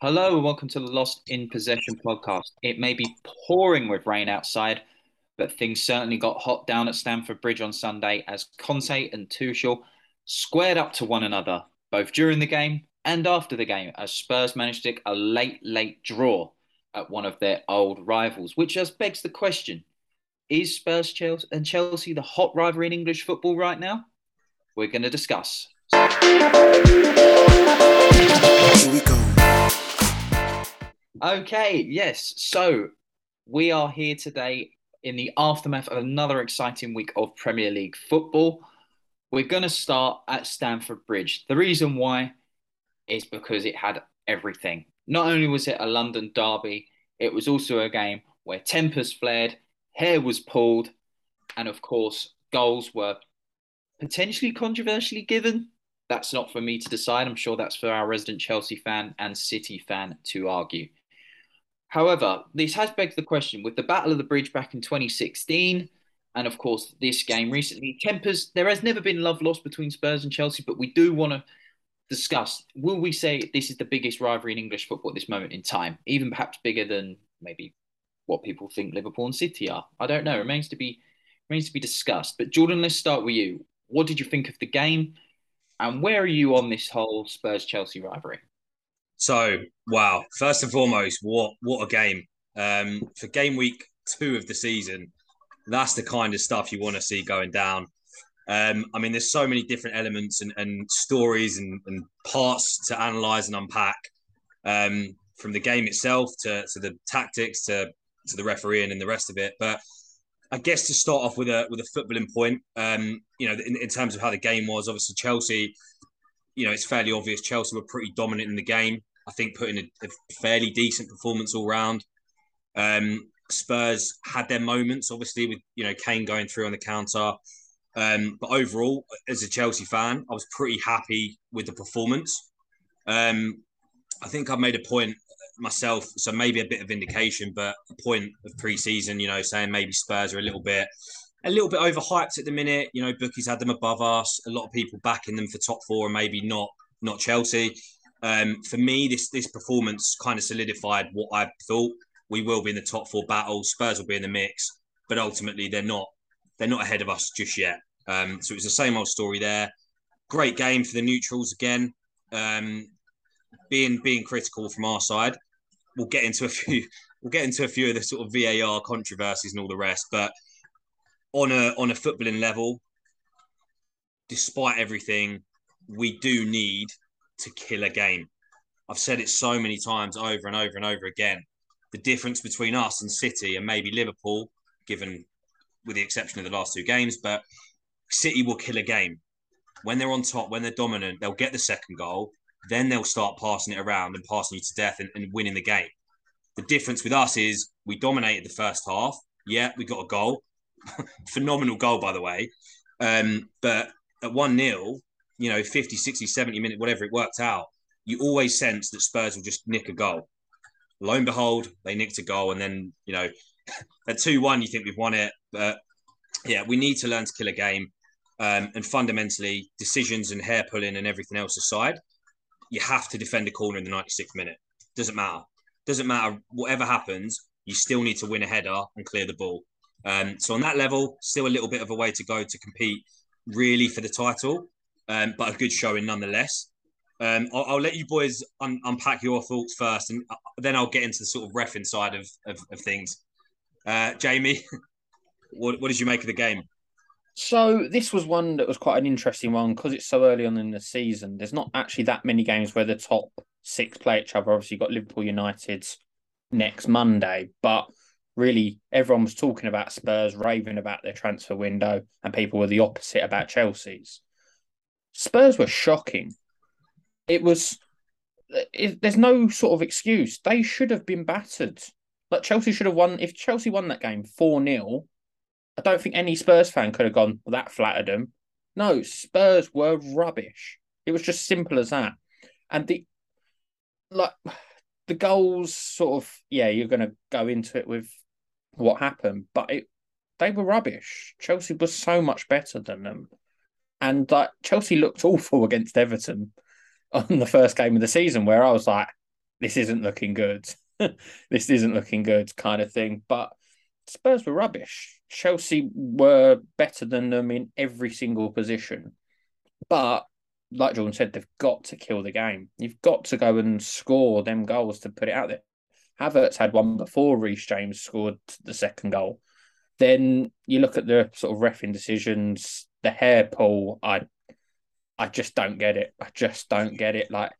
Hello and welcome to the Lost in Possession podcast. It may be pouring with rain outside, but things certainly got hot down at Stamford Bridge on Sunday as Conte and Tuchel squared up to one another, both during the game and after the game, as Spurs managed to a late, late draw at one of their old rivals, which just begs the question is Spurs Chelsea and Chelsea the hot rivalry in English football right now? We're going to discuss. Here we go. Okay, yes. So we are here today in the aftermath of another exciting week of Premier League football. We're going to start at Stamford Bridge. The reason why is because it had everything. Not only was it a London derby, it was also a game where tempers flared, hair was pulled, and of course, goals were potentially controversially given. That's not for me to decide. I'm sure that's for our resident Chelsea fan and City fan to argue. However, this has begged the question with the Battle of the Bridge back in 2016, and of course this game recently. Tempers, there has never been love lost between Spurs and Chelsea, but we do want to discuss will we say this is the biggest rivalry in English football at this moment in time, even perhaps bigger than maybe what people think Liverpool and City are? I don't know. It remains to be remains to be discussed. But Jordan, let's start with you. What did you think of the game? And where are you on this whole Spurs Chelsea rivalry? So, wow. First and foremost, what what a game. Um, for game week two of the season, that's the kind of stuff you want to see going down. Um, I mean, there's so many different elements and, and stories and, and, parts to analyze and unpack um, from the game itself to, to the tactics to, to the refereeing and the rest of it. But I guess to start off with a with a footballing point, um, you know, in, in terms of how the game was, obviously Chelsea, you know, it's fairly obvious Chelsea were pretty dominant in the game. I think putting a, a fairly decent performance all round. Um, Spurs had their moments, obviously, with you know Kane going through on the counter. Um, but overall, as a Chelsea fan, I was pretty happy with the performance. Um, I think I've made a point myself, so maybe a bit of indication, but a point of pre-season, you know, saying maybe Spurs are a little bit, a little bit overhyped at the minute. You know, bookies had them above us. A lot of people backing them for top four, and maybe not not Chelsea. Um, for me, this this performance kind of solidified what I thought. We will be in the top four battle. Spurs will be in the mix, but ultimately they're not they're not ahead of us just yet. Um, so it was the same old story there. Great game for the neutrals again. Um, being being critical from our side, we'll get into a few we'll get into a few of the sort of VAR controversies and all the rest. But on a on a footballing level, despite everything, we do need to kill a game. I've said it so many times over and over and over again. The difference between us and City and maybe Liverpool, given with the exception of the last two games, but City will kill a game. When they're on top, when they're dominant, they'll get the second goal. Then they'll start passing it around and passing you to death and, and winning the game. The difference with us is we dominated the first half. Yeah, we got a goal. Phenomenal goal, by the way. Um, but at 1 0, you know, 50, 60, 70 minutes, whatever it worked out, you always sense that Spurs will just nick a goal. Lo and behold, they nicked a goal. And then, you know, at 2 1, you think we've won it. But yeah, we need to learn to kill a game. Um, and fundamentally, decisions and hair pulling and everything else aside, you have to defend a corner in the 96th minute. Doesn't matter. Doesn't matter. Whatever happens, you still need to win a header and clear the ball. Um, so on that level, still a little bit of a way to go to compete really for the title um, but a good showing nonetheless. Um, I'll, I'll, let you boys un- unpack your thoughts first, and uh, then I'll get into the sort of ref side of, of, of things. Uh, Jamie, what, what did you make of the game? So this was one that was quite an interesting one because it's so early on in the season. There's not actually that many games where the top six play each other. Obviously, you've got Liverpool United next Monday, but really everyone was talking about Spurs, raving about their transfer window, and people were the opposite about Chelsea's. Spurs were shocking. It was. It, there's no sort of excuse. They should have been battered. Like Chelsea should have won. If Chelsea won that game 4 0, I don't think any Spurs fan could have gone, well, that flattered them. No, Spurs were rubbish. It was just simple as that. And the like the goals sort of yeah, you're gonna go into it with what happened, but it they were rubbish. Chelsea was so much better than them. And like Chelsea looked awful against Everton on the first game of the season, where I was like, this isn't looking good. this isn't looking good, kind of thing. But Spurs were rubbish. Chelsea were better than them in every single position. But like Jordan said, they've got to kill the game. You've got to go and score them goals to put it out there. Havertz had one before Reece James scored the second goal. Then you look at the sort of refing decisions, the hair pull. I, I just don't get it. I just don't get it. Like,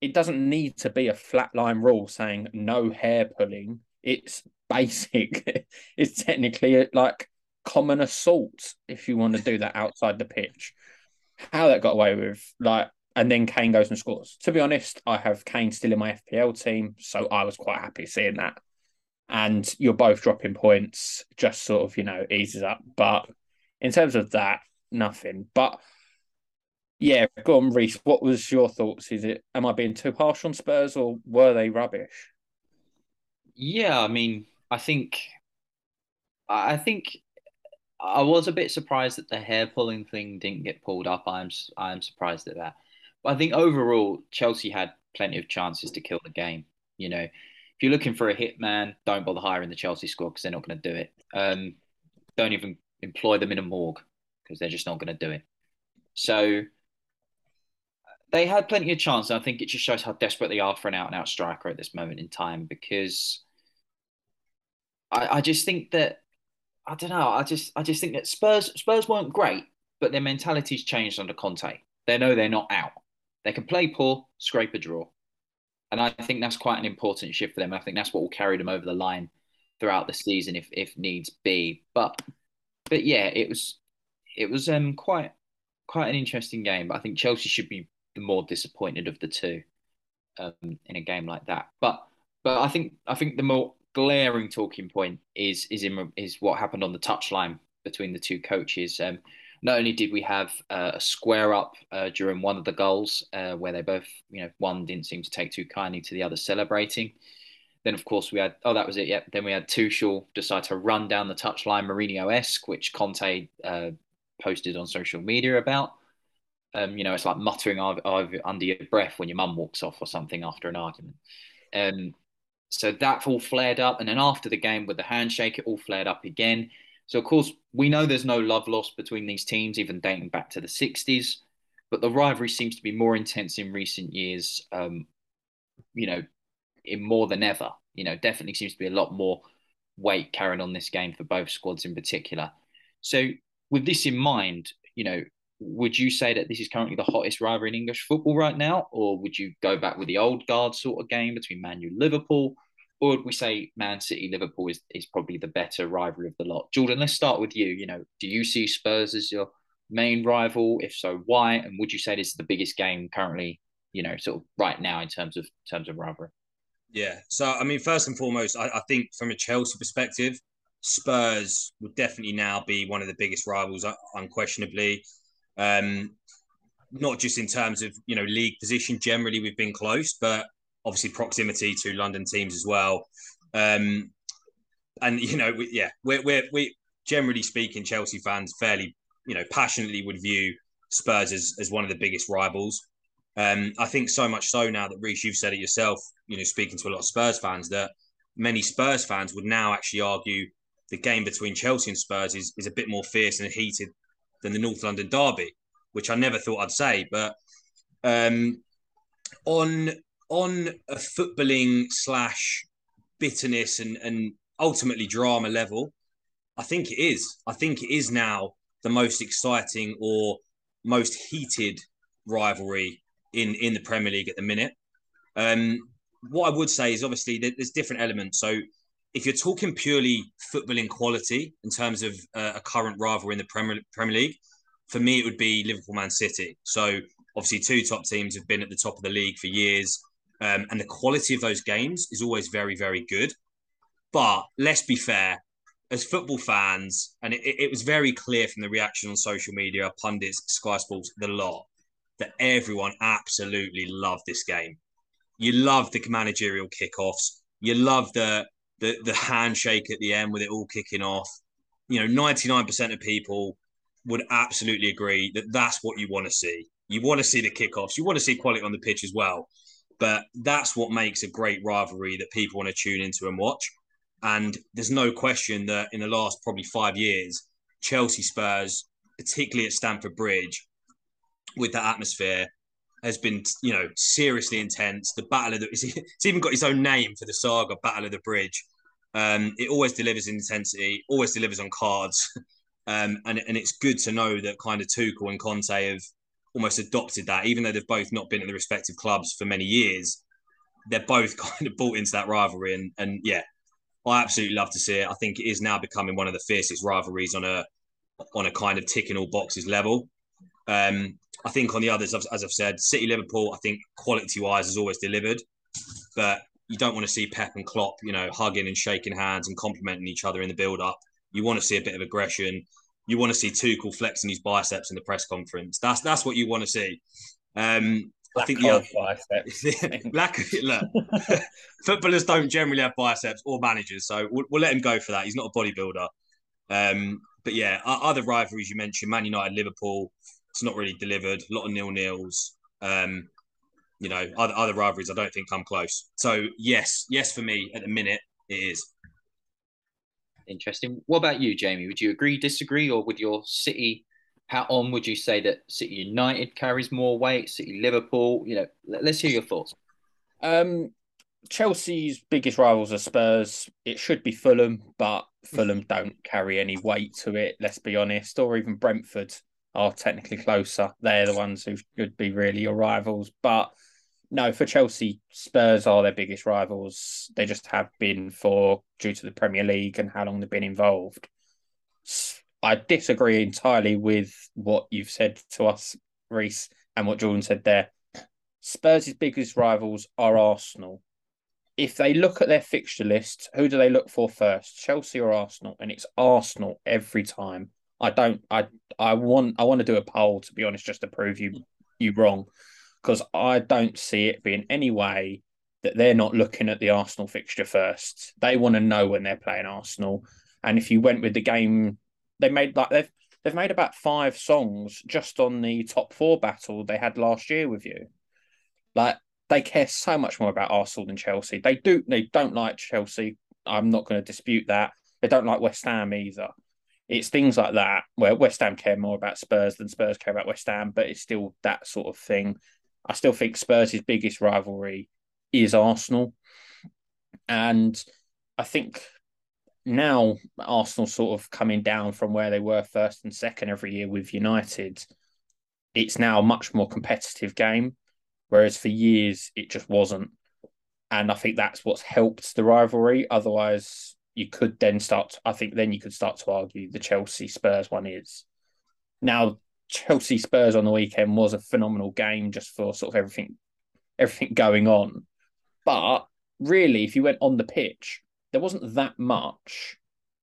it doesn't need to be a flat line rule saying no hair pulling. It's basic. it's technically like common assault if you want to do that outside the pitch. How that got away with, like, and then Kane goes and scores. To be honest, I have Kane still in my FPL team, so I was quite happy seeing that. And you're both dropping points, just sort of, you know, eases up. But in terms of that, nothing. But yeah, go on, Reese. What was your thoughts? Is it am I being too harsh on Spurs or were they rubbish? Yeah, I mean, I think I think I was a bit surprised that the hair pulling thing didn't get pulled up. I'm I'm surprised at that. But I think overall Chelsea had plenty of chances to kill the game. You know, if you're looking for a hitman, don't bother hiring the Chelsea squad because they're not going to do it. Um, don't even employ them in a morgue because they're just not going to do it. So they had plenty of chance. I think it just shows how desperate they are for an out and out striker at this moment in time because I, I just think that I don't know. I just I just think that Spurs Spurs weren't great, but their mentality's changed under Conte. They know they're not out. They can play poor, scrape a draw. And I think that's quite an important shift for them. I think that's what will carry them over the line throughout the season if if needs be. But but yeah, it was it was um quite quite an interesting game. But I think Chelsea should be the more disappointed of the two um, in a game like that. But but I think I think the more glaring talking point is is in is what happened on the touchline between the two coaches. Um, not only did we have uh, a square up uh, during one of the goals uh, where they both, you know, one didn't seem to take too kindly to the other celebrating. Then, of course, we had, oh, that was it. Yep. Then we had Tuchel decide to run down the touchline Mourinho esque, which Conte uh, posted on social media about. Um, you know, it's like muttering under your breath when your mum walks off or something after an argument. Um, so that all flared up. And then after the game with the handshake, it all flared up again. So, of course, we know there's no love lost between these teams, even dating back to the 60s. But the rivalry seems to be more intense in recent years, um, you know, in more than ever. You know, definitely seems to be a lot more weight carried on this game for both squads in particular. So, with this in mind, you know, would you say that this is currently the hottest rivalry in English football right now, or would you go back with the old guard sort of game between Man U Liverpool, or would we say Man City Liverpool is, is probably the better rivalry of the lot? Jordan, let's start with you. You know, do you see Spurs as your main rival? If so, why? And would you say this is the biggest game currently? You know, sort of right now in terms of in terms of rivalry. Yeah. So I mean, first and foremost, I, I think from a Chelsea perspective, Spurs would definitely now be one of the biggest rivals, unquestionably. Um, not just in terms of you know league position. Generally, we've been close, but obviously proximity to London teams as well. Um, and you know, we, yeah, we're, we're we generally speaking, Chelsea fans fairly you know passionately would view Spurs as as one of the biggest rivals. Um, I think so much so now that Reese, you've said it yourself. You know, speaking to a lot of Spurs fans, that many Spurs fans would now actually argue the game between Chelsea and Spurs is is a bit more fierce and heated than the North London derby, which I never thought I'd say. But um, on on a footballing slash bitterness and and ultimately drama level, I think it is. I think it is now the most exciting or most heated rivalry in in the Premier League at the minute. Um, what I would say is obviously there's different elements. So if you're talking purely footballing quality in terms of uh, a current rival in the Premier, Premier League, for me, it would be Liverpool Man City. So obviously, two top teams have been at the top of the league for years. Um, and the quality of those games is always very, very good. But let's be fair, as football fans, and it, it was very clear from the reaction on social media, pundits, Sky Sports, the lot, that everyone absolutely loved this game. You love the managerial kickoffs. You love the the the handshake at the end with it all kicking off. You know, ninety nine percent of people would absolutely agree that that's what you want to see. You want to see the kickoffs. You want to see quality on the pitch as well. But that's what makes a great rivalry that people want to tune into and watch. And there's no question that in the last probably five years, Chelsea Spurs, particularly at Stamford Bridge, with that atmosphere, has been you know seriously intense. The battle of the it's even got its own name for the saga, Battle of the Bridge. Um, it always delivers in intensity, always delivers on cards, um, and and it's good to know that kind of Tuchel and Conte have almost adopted that, even though they've both not been at the respective clubs for many years. They're both kind of bought into that rivalry, and and yeah, I absolutely love to see it. I think it is now becoming one of the fiercest rivalries on a on a kind of ticking all boxes level. Um, I think on the others, as I've said, City Liverpool, I think quality wise has always delivered, but you don't want to see Pep and Klopp, you know, hugging and shaking hands and complimenting each other in the build up. You want to see a bit of aggression. You want to see Tuchel flexing his biceps in the press conference. That's that's what you want to see. Um, I think the other, biceps. lack look, footballers don't generally have biceps or managers, so we'll, we'll, let him go for that. He's not a bodybuilder. Um, but yeah, other rivalries you mentioned, Man United, Liverpool, it's not really delivered. A lot of nil nils. Um, you know, other other rivalries I don't think come close. So yes, yes for me at the minute it is. Interesting. What about you, Jamie? Would you agree, disagree, or would your City hat on? Would you say that City United carries more weight? City Liverpool? You know, let's hear your thoughts. Um, Chelsea's biggest rivals are Spurs. It should be Fulham, but Fulham don't carry any weight to it. Let's be honest, or even Brentford are technically closer. They're the ones who should be really your rivals. But no, for Chelsea, Spurs are their biggest rivals. They just have been for due to the Premier League and how long they've been involved. I disagree entirely with what you've said to us, Reese, and what Jordan said there. Spurs' biggest rivals are Arsenal. If they look at their fixture list, who do they look for first, Chelsea or Arsenal? And it's Arsenal every time. I don't. I I want. I want to do a poll to be honest, just to prove you you wrong, because I don't see it being any way that they're not looking at the Arsenal fixture first. They want to know when they're playing Arsenal, and if you went with the game, they made like they've they've made about five songs just on the top four battle they had last year with you. Like they care so much more about Arsenal than Chelsea. They do. They don't like Chelsea. I'm not going to dispute that. They don't like West Ham either it's things like that where West Ham care more about Spurs than Spurs care about West Ham, but it's still that sort of thing. I still think Spurs' biggest rivalry is Arsenal. And I think now Arsenal sort of coming down from where they were first and second every year with United, it's now a much more competitive game. Whereas for years it just wasn't. And I think that's what's helped the rivalry. Otherwise, you could then start. I think then you could start to argue the Chelsea Spurs one is now Chelsea Spurs on the weekend was a phenomenal game just for sort of everything everything going on. But really, if you went on the pitch, there wasn't that much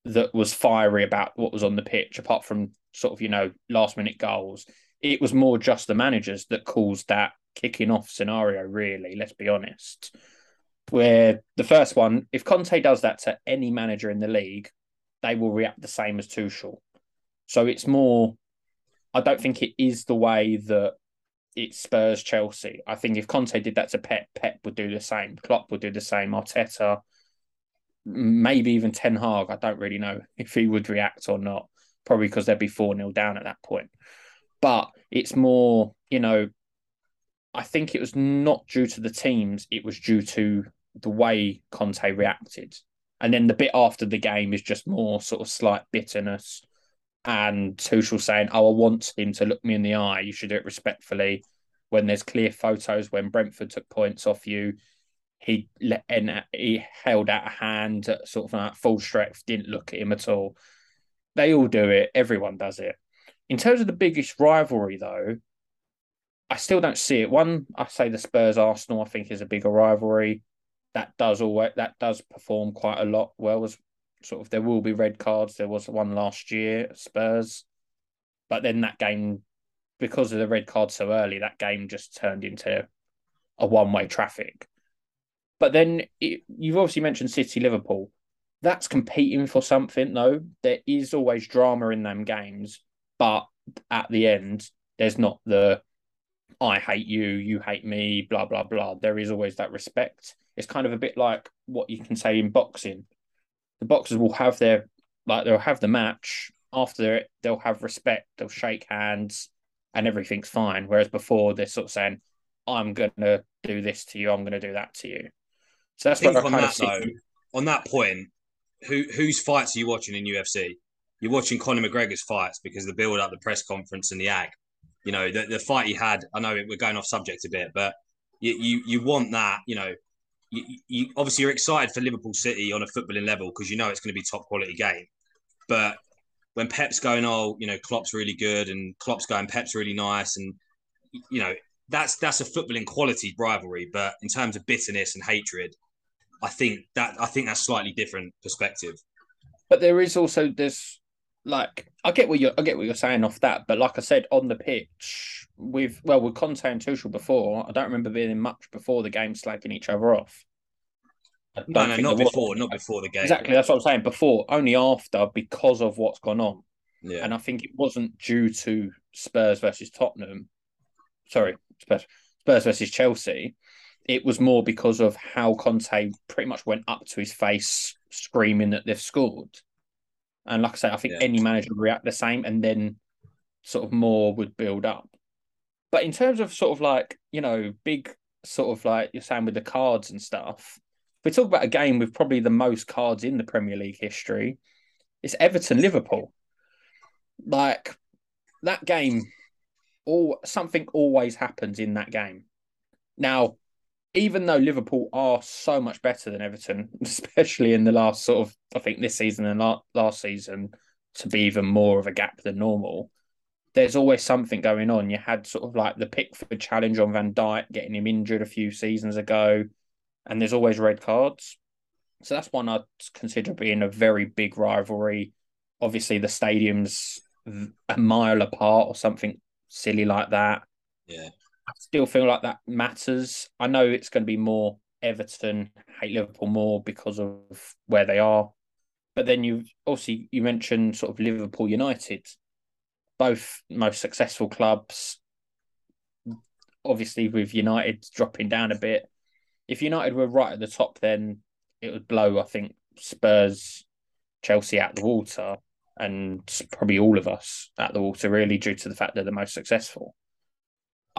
that was fiery about what was on the pitch, apart from sort of, you know, last minute goals. It was more just the managers that caused that kicking off scenario, really, let's be honest where the first one, if Conte does that to any manager in the league, they will react the same as Tuchel. So it's more, I don't think it is the way that it Spurs Chelsea. I think if Conte did that to Pep, Pep would do the same. Klopp would do the same. Arteta, maybe even Ten Hag. I don't really know if he would react or not. Probably because they'd be 4 0 down at that point. But it's more, you know, I think it was not due to the teams, it was due to the way Conte reacted. And then the bit after the game is just more sort of slight bitterness and Tuchel saying, Oh, I want him to look me in the eye. You should do it respectfully. When there's clear photos when Brentford took points off you, he let and he held out a hand sort of like full strength, didn't look at him at all. They all do it, everyone does it. In terms of the biggest rivalry, though, I still don't see it. One, I say the Spurs Arsenal, I think, is a bigger rivalry that does always that does perform quite a lot well as sort of there will be red cards. There was one last year, Spurs, but then that game, because of the red card so early, that game just turned into a one way traffic. But then it, you've obviously mentioned City Liverpool. That's competing for something though. There is always drama in them games, but at the end, there's not the I hate you, you hate me, blah blah blah. There is always that respect. It's kind of a bit like what you can say in boxing. The boxers will have their like they'll have the match after it. They'll have respect. They'll shake hands, and everything's fine. Whereas before they're sort of saying, "I'm gonna do this to you. I'm gonna do that to you." So that's what I on kind that of see. though, on that point, who whose fights are you watching in UFC? You're watching Conor McGregor's fights because the build up, the press conference, and the act You know, the, the fight he had. I know we're going off subject a bit, but you you, you want that. You know, you, you obviously you're excited for Liverpool City on a footballing level because you know it's going to be top quality game. But when Pep's going, oh, you know, Klopp's really good, and Klopp's going, Pep's really nice, and you know, that's that's a footballing quality rivalry. But in terms of bitterness and hatred, I think that I think that's slightly different perspective. But there is also this like I get what you're I get what you're saying off that, but like I said on the pitch with well with Conte and Tuchel before, I don't remember being much before the game slagging each other off. No, no, not before, not before the game. Exactly, that's what I'm saying. Before, only after because of what's gone on. Yeah, And I think it wasn't due to Spurs versus Tottenham. Sorry, Spurs, Spurs versus Chelsea. It was more because of how Conte pretty much went up to his face screaming that they've scored. And like I say, I think Yeah. any manager would react the same and then sort of more would build up. But in terms of sort of like, you know, big sort of like you're saying with the cards and stuff, if we talk about a game with probably the most cards in the Premier League history, it's Everton Liverpool. Like that game, all something always happens in that game. Now, even though Liverpool are so much better than Everton, especially in the last sort of, I think this season and la- last season, to be even more of a gap than normal, there's always something going on. You had sort of like the Pickford challenge on Van Dijk, getting him injured a few seasons ago, and there's always red cards. So that's one I'd consider being a very big rivalry. Obviously, the stadium's a mile apart or something silly like that. yeah, I still feel like that matters. I know it's going to be more Everton hate Liverpool more because of where they are, but then you obviously you mentioned sort of Liverpool United, both most successful clubs. Obviously, with United dropping down a bit, if United were right at the top, then it would blow. I think Spurs, Chelsea out the water, and probably all of us out the water. Really, due to the fact they're the most successful.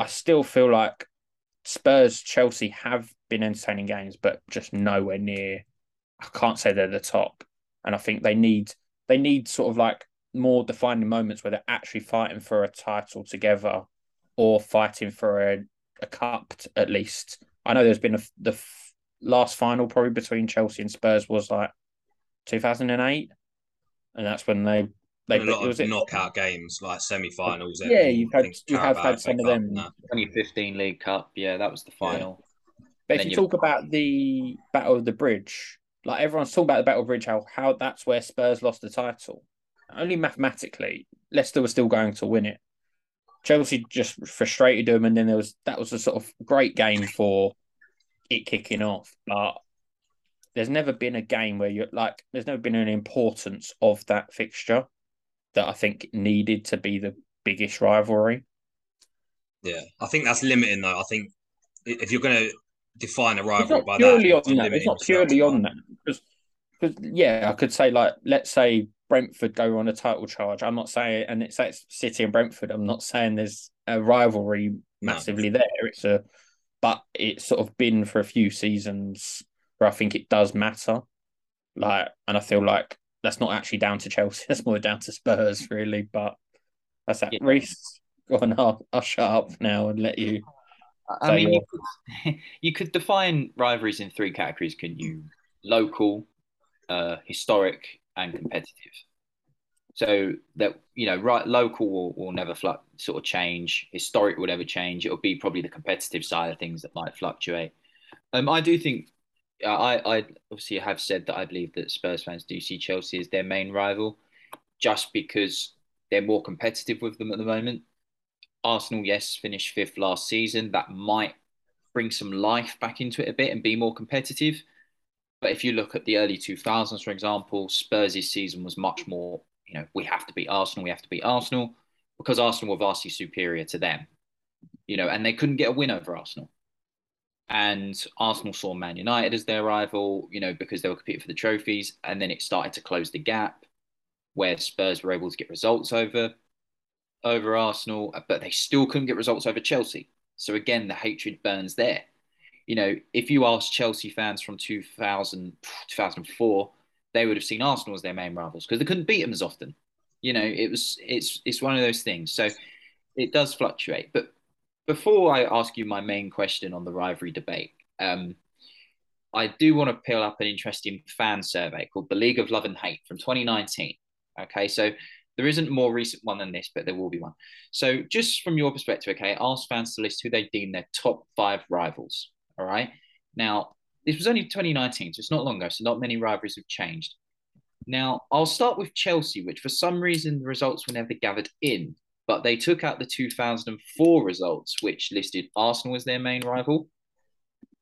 I still feel like Spurs, Chelsea have been entertaining games, but just nowhere near. I can't say they're the top, and I think they need they need sort of like more defining moments where they're actually fighting for a title together, or fighting for a, a cup at least. I know there's been a, the f- last final probably between Chelsea and Spurs was like 2008, and that's when they they And a lot of it- knockout games like semi-finals. Yeah, every- you've had- you have had some of them. and that. 2015 League Cup. Yeah, that was the final. But if then you you- talk about the Battle of the Bridge, like everyone's talking about the Battle of the Bridge, how how that's where Spurs lost the title. Only mathematically, Leicester was still going to win it. Chelsea just frustrated them, and then there was that was a sort of great game for it kicking off. But there's never been a game where you're like, there's never been an importance of that fixture that I think needed to be the biggest rivalry. Yeah, I think that's limiting though. I think if you're going to define a rivalry by purely that, on that. It's not purely on that because, because yeah, I could say like let's say Brentford go on a title charge. I'm not saying, and it's like City and Brentford. I'm not saying there's a rivalry massively there. It's a, but it's sort of been for a few seasons where I think it does matter. Like, and I feel like that's not actually down to Chelsea. That's more down to Spurs, really. But that's that. Yeah. Reese, go on. I'll, I'll shut up now and let you. I mean, you're- could, you could define rivalries in three categories, couldn't you? Local, uh, historic, and competitive. So that you know, right, local will, will never fluc sort of change. Historic will never change. It'll be probably the competitive side of things that might fluctuate. Um, I do think I, I obviously have said that I believe that Spurs fans do see Chelsea as their main rival, just because they're more competitive with them at the moment. Arsenal, yes, finished fifth last season. That might bring some life back into it a bit and be more competitive. But if you look at the early 2000s, for example, Spurs' season was much more, you know, we have to beat Arsenal, we have to beat Arsenal, because Arsenal were vastly superior to them. you know, and they couldn't get a win over Arsenal. And Arsenal saw Man United as their rival, you know, because they were competing for the trophies. And then it started to close the gap where Spurs were able to get results over over Arsenal, but they still couldn't get results over Chelsea. So again, the hatred burns there. You know, if you ask Chelsea fans from 2000, 2004, they would have seen Arsenal as their main rivals because they couldn't beat them as often. You know, it was it's it's one of those things. So it does fluctuate. But before I ask you my main question on the rivalry debate, um, I do want to peel up an interesting fan survey called the League of Love and Hate from 2019. Okay, so there isn't more recent one than this, but there will be one. So, just from your perspective, okay, ask fans to list who they deem their top five rivals. All right. Now, this was only 2019, so it's not long ago, so not many rivalries have changed. Now, I'll start with Chelsea, which for some reason the results were never gathered in, but they took out the 2004 results, which listed Arsenal as their main rival.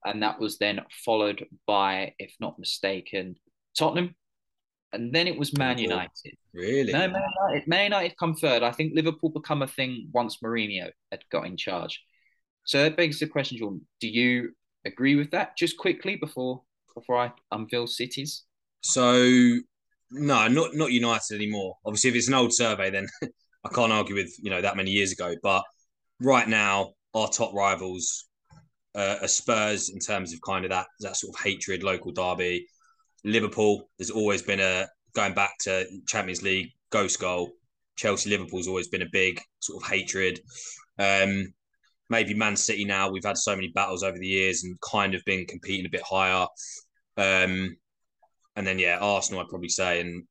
And that was then followed by, if not mistaken, Tottenham, and then it was Man oh, United. Really? No, Man United, Man United come third. I think Liverpool become a thing once Mourinho had got in charge. So that begs the question, Jordan. Do you agree with that? Just quickly before before I unveil cities. So no, not not United anymore. Obviously, if it's an old survey, then I can't argue with you know that many years ago. But right now, our top rivals uh, are Spurs in terms of kind of that that sort of hatred, local derby. Liverpool, there's always been a going back to Champions League ghost goal. Chelsea, Liverpool's always been a big sort of hatred. Um, maybe Man City now. We've had so many battles over the years and kind of been competing a bit higher. Um, and then yeah, Arsenal, I'd probably say, and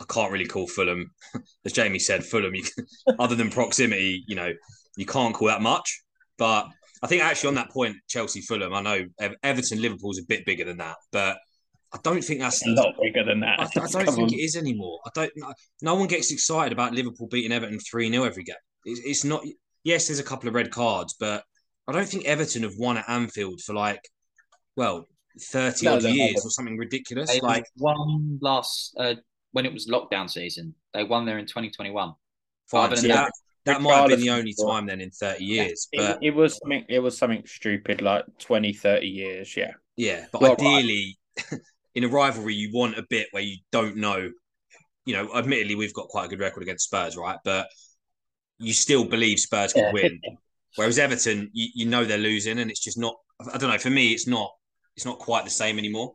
I can't really call Fulham, as Jamie said, Fulham. You other than proximity, you know, you can't call that much. But I think actually on that point, Chelsea, Fulham. I know Everton, Liverpool's a bit bigger than that, but I don't think that's a lot bigger than that. I, I don't think on. it is anymore. I don't. No one gets excited about Liverpool beating Everton three 0 every game. It's, it's not. Yes, there's a couple of red cards, but I don't think Everton have won at Anfield for like, well, thirty no, odd years or something ridiculous. They like one last uh, when it was lockdown season. They won there in 2021. Fine, so that, that might have been the only time then in 30 years. Yeah, but it, it, was something. It was something stupid like 20, 30 years. Yeah. Yeah, but ideally. Right. in a rivalry, you want a bit where you don't know. You know, admittedly, we've got quite a good record against Spurs, right? But you still believe Spurs can win. Whereas Everton, you, you know they're losing, and it's just not. I don't know. For me, it's not. It's not quite the same anymore.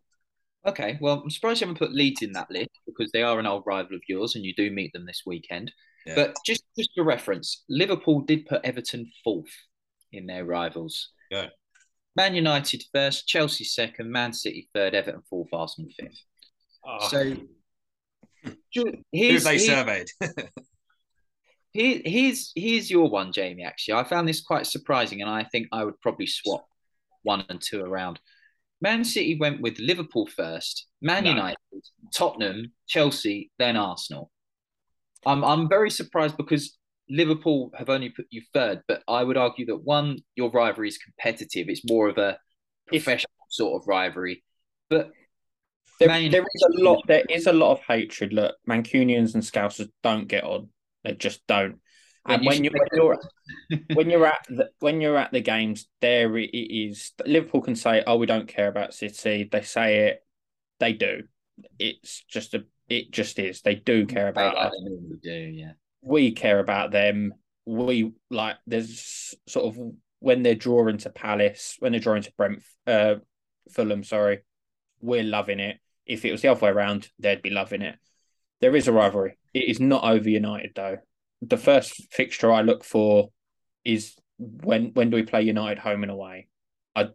Okay, well, I'm surprised you haven't put Leeds in that list because they are an old rival of yours, and you do meet them this weekend. Yeah. But just just for reference, Liverpool did put Everton fourth in their rivals. Yeah. Man United first, Chelsea second, Man City third, Everton fourth, Arsenal fifth. Oh. So here's, they here's, surveyed. here, here's here's your one, Jamie. Actually, I found this quite surprising, and I think I would probably swap one and two around. Man City went with Liverpool first, Man no. United, Tottenham, Chelsea, then Arsenal. I'm I'm very surprised because Liverpool have only put you third, but I would argue that one, your rivalry is competitive. It's more of a professional sort of rivalry. But there, there is a lot. There is a lot of hatred. Look, Mancunians and Scousers don't get on. They just don't. And when, you, when you're when you're at the, when you're at the games, there it is. Liverpool can say, "Oh, we don't care about City." They say it. They do. It's just a. It just is. They do care about us. They do, yeah we care about them. We like there's sort of when they're drawing to Palace, when they're drawing to Brent, uh, Fulham, sorry, we're loving it. If it was the other way around, they'd be loving it. There is a rivalry. It is not over United though. The first fixture I look for is when when do we play United home and away? I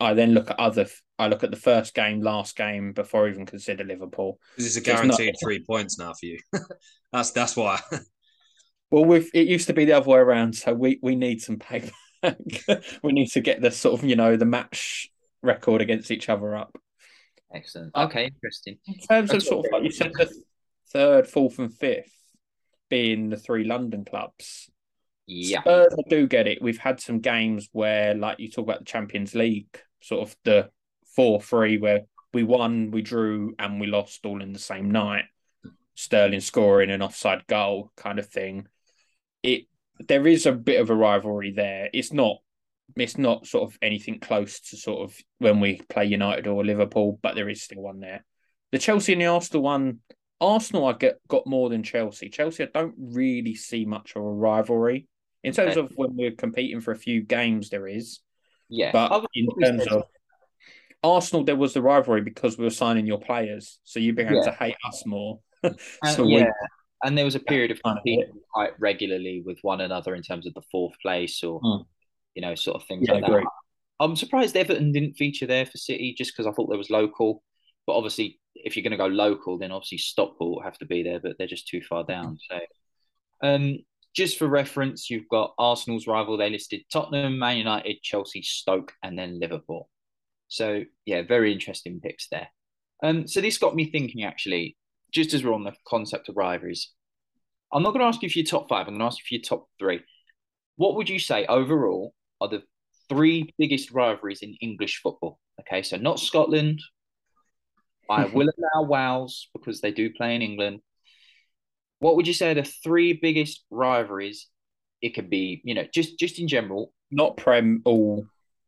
I then look at other. I look at the first game, last game before I even consider Liverpool. This is a guaranteed not, three points now for you. that's that's why. well, we've it used to be the other way around, so we we need some payback. we need to get the sort of you know the match record against each other up. Excellent. Okay, interesting. In terms that's of sort of like you said, the third, fourth, and fifth being the three London clubs. Yeah. Spurs, I do get it. We've had some games where, like you talk about the Champions League, sort of the 4 3, where we won, we drew, and we lost all in the same night. Sterling scoring an offside goal kind of thing. It there is a bit of a rivalry there. It's not it's not sort of anything close to sort of when we play United or Liverpool, but there is still one there. The Chelsea and the Arsenal one, Arsenal I get got more than Chelsea. Chelsea I don't really see much of a rivalry in terms Okay. of when we're competing for a few games. There is, Yeah, but I in terms of Arsenal, there was the rivalry because we were signing your players, so you began Yeah. to hate us more. and, so we- yeah, and there was a period of kind of competing quite regularly with one another in terms of the fourth place or Hmm. you know sort of things Yeah, like I that. agree. I'm surprised Everton didn't feature there for City just because I thought there was local. But obviously, if you're going to go local, then obviously Stockport have to be there, but they're just too far down. So, um, just for reference, you've got Arsenal's rival. They listed Tottenham, Man United, Chelsea, Stoke, and then Liverpool. So, yeah, very interesting picks there. Um, so this got me thinking actually, just as we're on the concept of rivalries, I'm not going to ask you for your top five. I'm going to ask you for your top three. What would you say overall are the three biggest rivalries in English football? Okay, so not Scotland. I will allow Wales because they do play in England. What would you say are the three biggest rivalries? It could be, you know, just just in general. Not Prem all.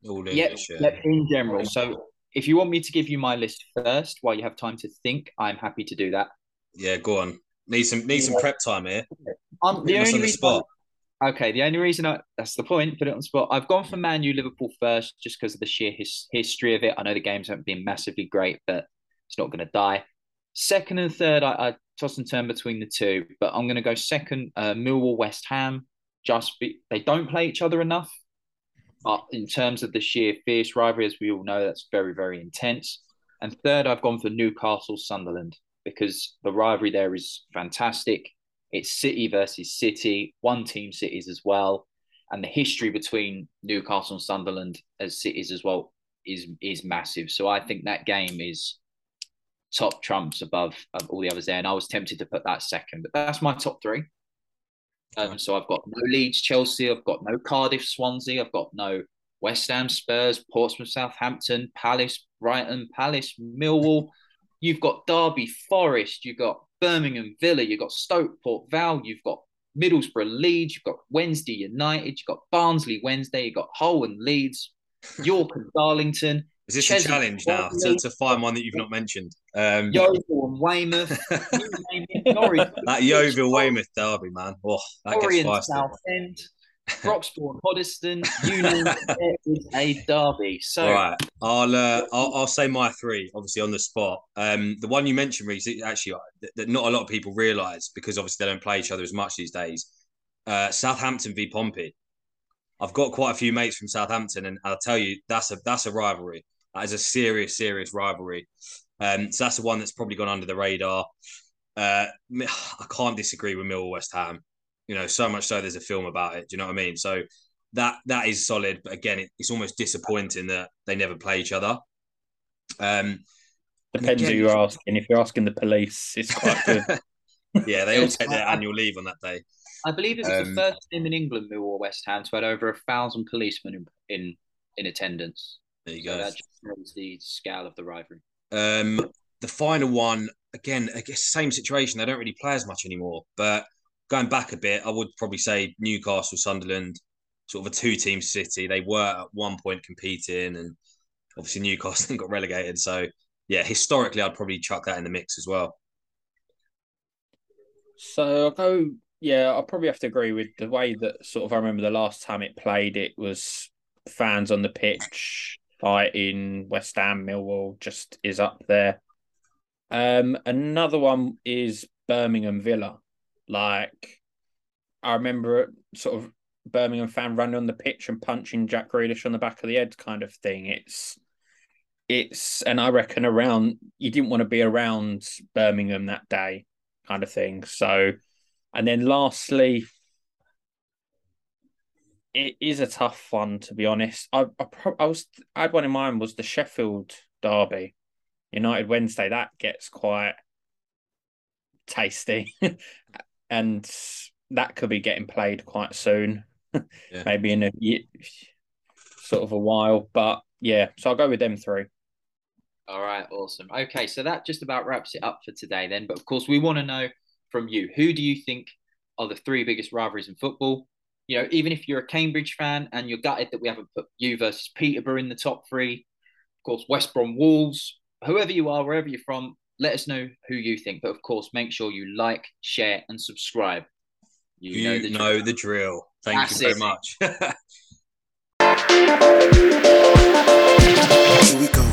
All yeah, Yeah. in general. So if you want me to give you my list first while you have time to think, I'm happy to do that. yeah, go on. Need some need some prep time here. Um, the only on the reason spot. Okay, the only reason I that's the point, put it on the spot. I've gone for Man U Liverpool first just because of the sheer his, history of it. I know the games haven't been massively great, but it's not going to die. Second and third, I, I toss and turn between the two, but I'm going to go second, uh, Millwall West Ham. Just be, they don't play each other enough, but in terms of the sheer fierce rivalry, as we all know, that's very very intense. And third, I've gone for Newcastle Sunderland because the rivalry there is fantastic. It's City versus City, one team cities as well, and the history between Newcastle and Sunderland as cities as well is is massive. So I think that game is top trumps above all the others there. And I was tempted to put that second, but that's my top three. Um, so I've got no Leeds, Chelsea. I've got no Cardiff, Swansea. I've got no West Ham, Spurs, Portsmouth, Southampton, Palace, Brighton, Palace, Millwall. You've got Derby, Forest. You've got Birmingham, Villa. You've got Stoke, Port Vale. You've got Middlesbrough, Leeds. You've got Wednesday United. You've got Barnsley, Wednesday. You've got Hull and Leeds. York and Darlington. Is this a challenge now to, to find one that you've not mentioned? Um, Yeovil and Weymouth. You name it, Norwich, that Yeovil Weymouth derby, man. Oh, that Bury gets. Southend. Broxbourne, Hoddesdon, Union there is a derby. So All right, I'll, uh, I'll I'll say my three, obviously on the spot. Um, the one you mentioned, it actually that, that not a lot of people realise because obviously they don't play each other as much these days. Uh, Southampton v Pompey. I've got quite a few mates from Southampton, and I'll tell you that's a that's a rivalry. That is a serious, serious rivalry. Um, so that's the one that's probably gone under the radar. Uh, I can't disagree with Millwall West Ham. You know, so much so there's a film about it. Do you know what I mean? So that that is solid. But again, it, it's almost disappointing that they never play each other. Um, Depends who you're asking. If you're asking the police, it's quite good. yeah, they all take their annual leave on that day. I believe it was Um, the first team in England, Millwall West Ham, to had over a thousand policemen in in, in attendance. There you So go. that just shows the scale of the rivalry. Um, the final one, again, I guess same situation. They don't really play as much anymore. But going back a bit, I would probably say Newcastle, Sunderland, sort of a two-team city. They were at one point competing, and obviously Newcastle got relegated. So yeah, historically, I'd probably chuck that in the mix as well. So I'll go. Yeah, I'll probably have to agree with the way that sort of I remember the last time it played. It was fans on the pitch fighting. West Ham, Millwall just is up there. Um, another one is Birmingham Villa. Like I remember sort of Birmingham fan running on the pitch and punching Jack Grealish on the back of the head, kind of thing. It's it's and I reckon around you didn't want to be around Birmingham that day, kind of thing. So, and then lastly, it is a tough one to be honest. I I, pro- I was I had one in mind was the Sheffield derby, United Wednesday. That gets quite tasty, and that could be getting played quite soon. Yeah. Maybe in a sort of a while, but yeah. So I'll go with them three. All right, awesome. Okay, so that just about wraps it up for today then. But of course, we want to know from you who do you think are the three biggest rivalries in football? you know, even if you're a Cambridge fan and you're gutted that we haven't put you versus Peterborough in the top three, of course, West Brom Wolves, whoever you are, wherever you're from, let us know who you think. But of course, make sure you like, share, and subscribe. You, you know, the, know drill. the, drill. Thank That's you very much. Here we go.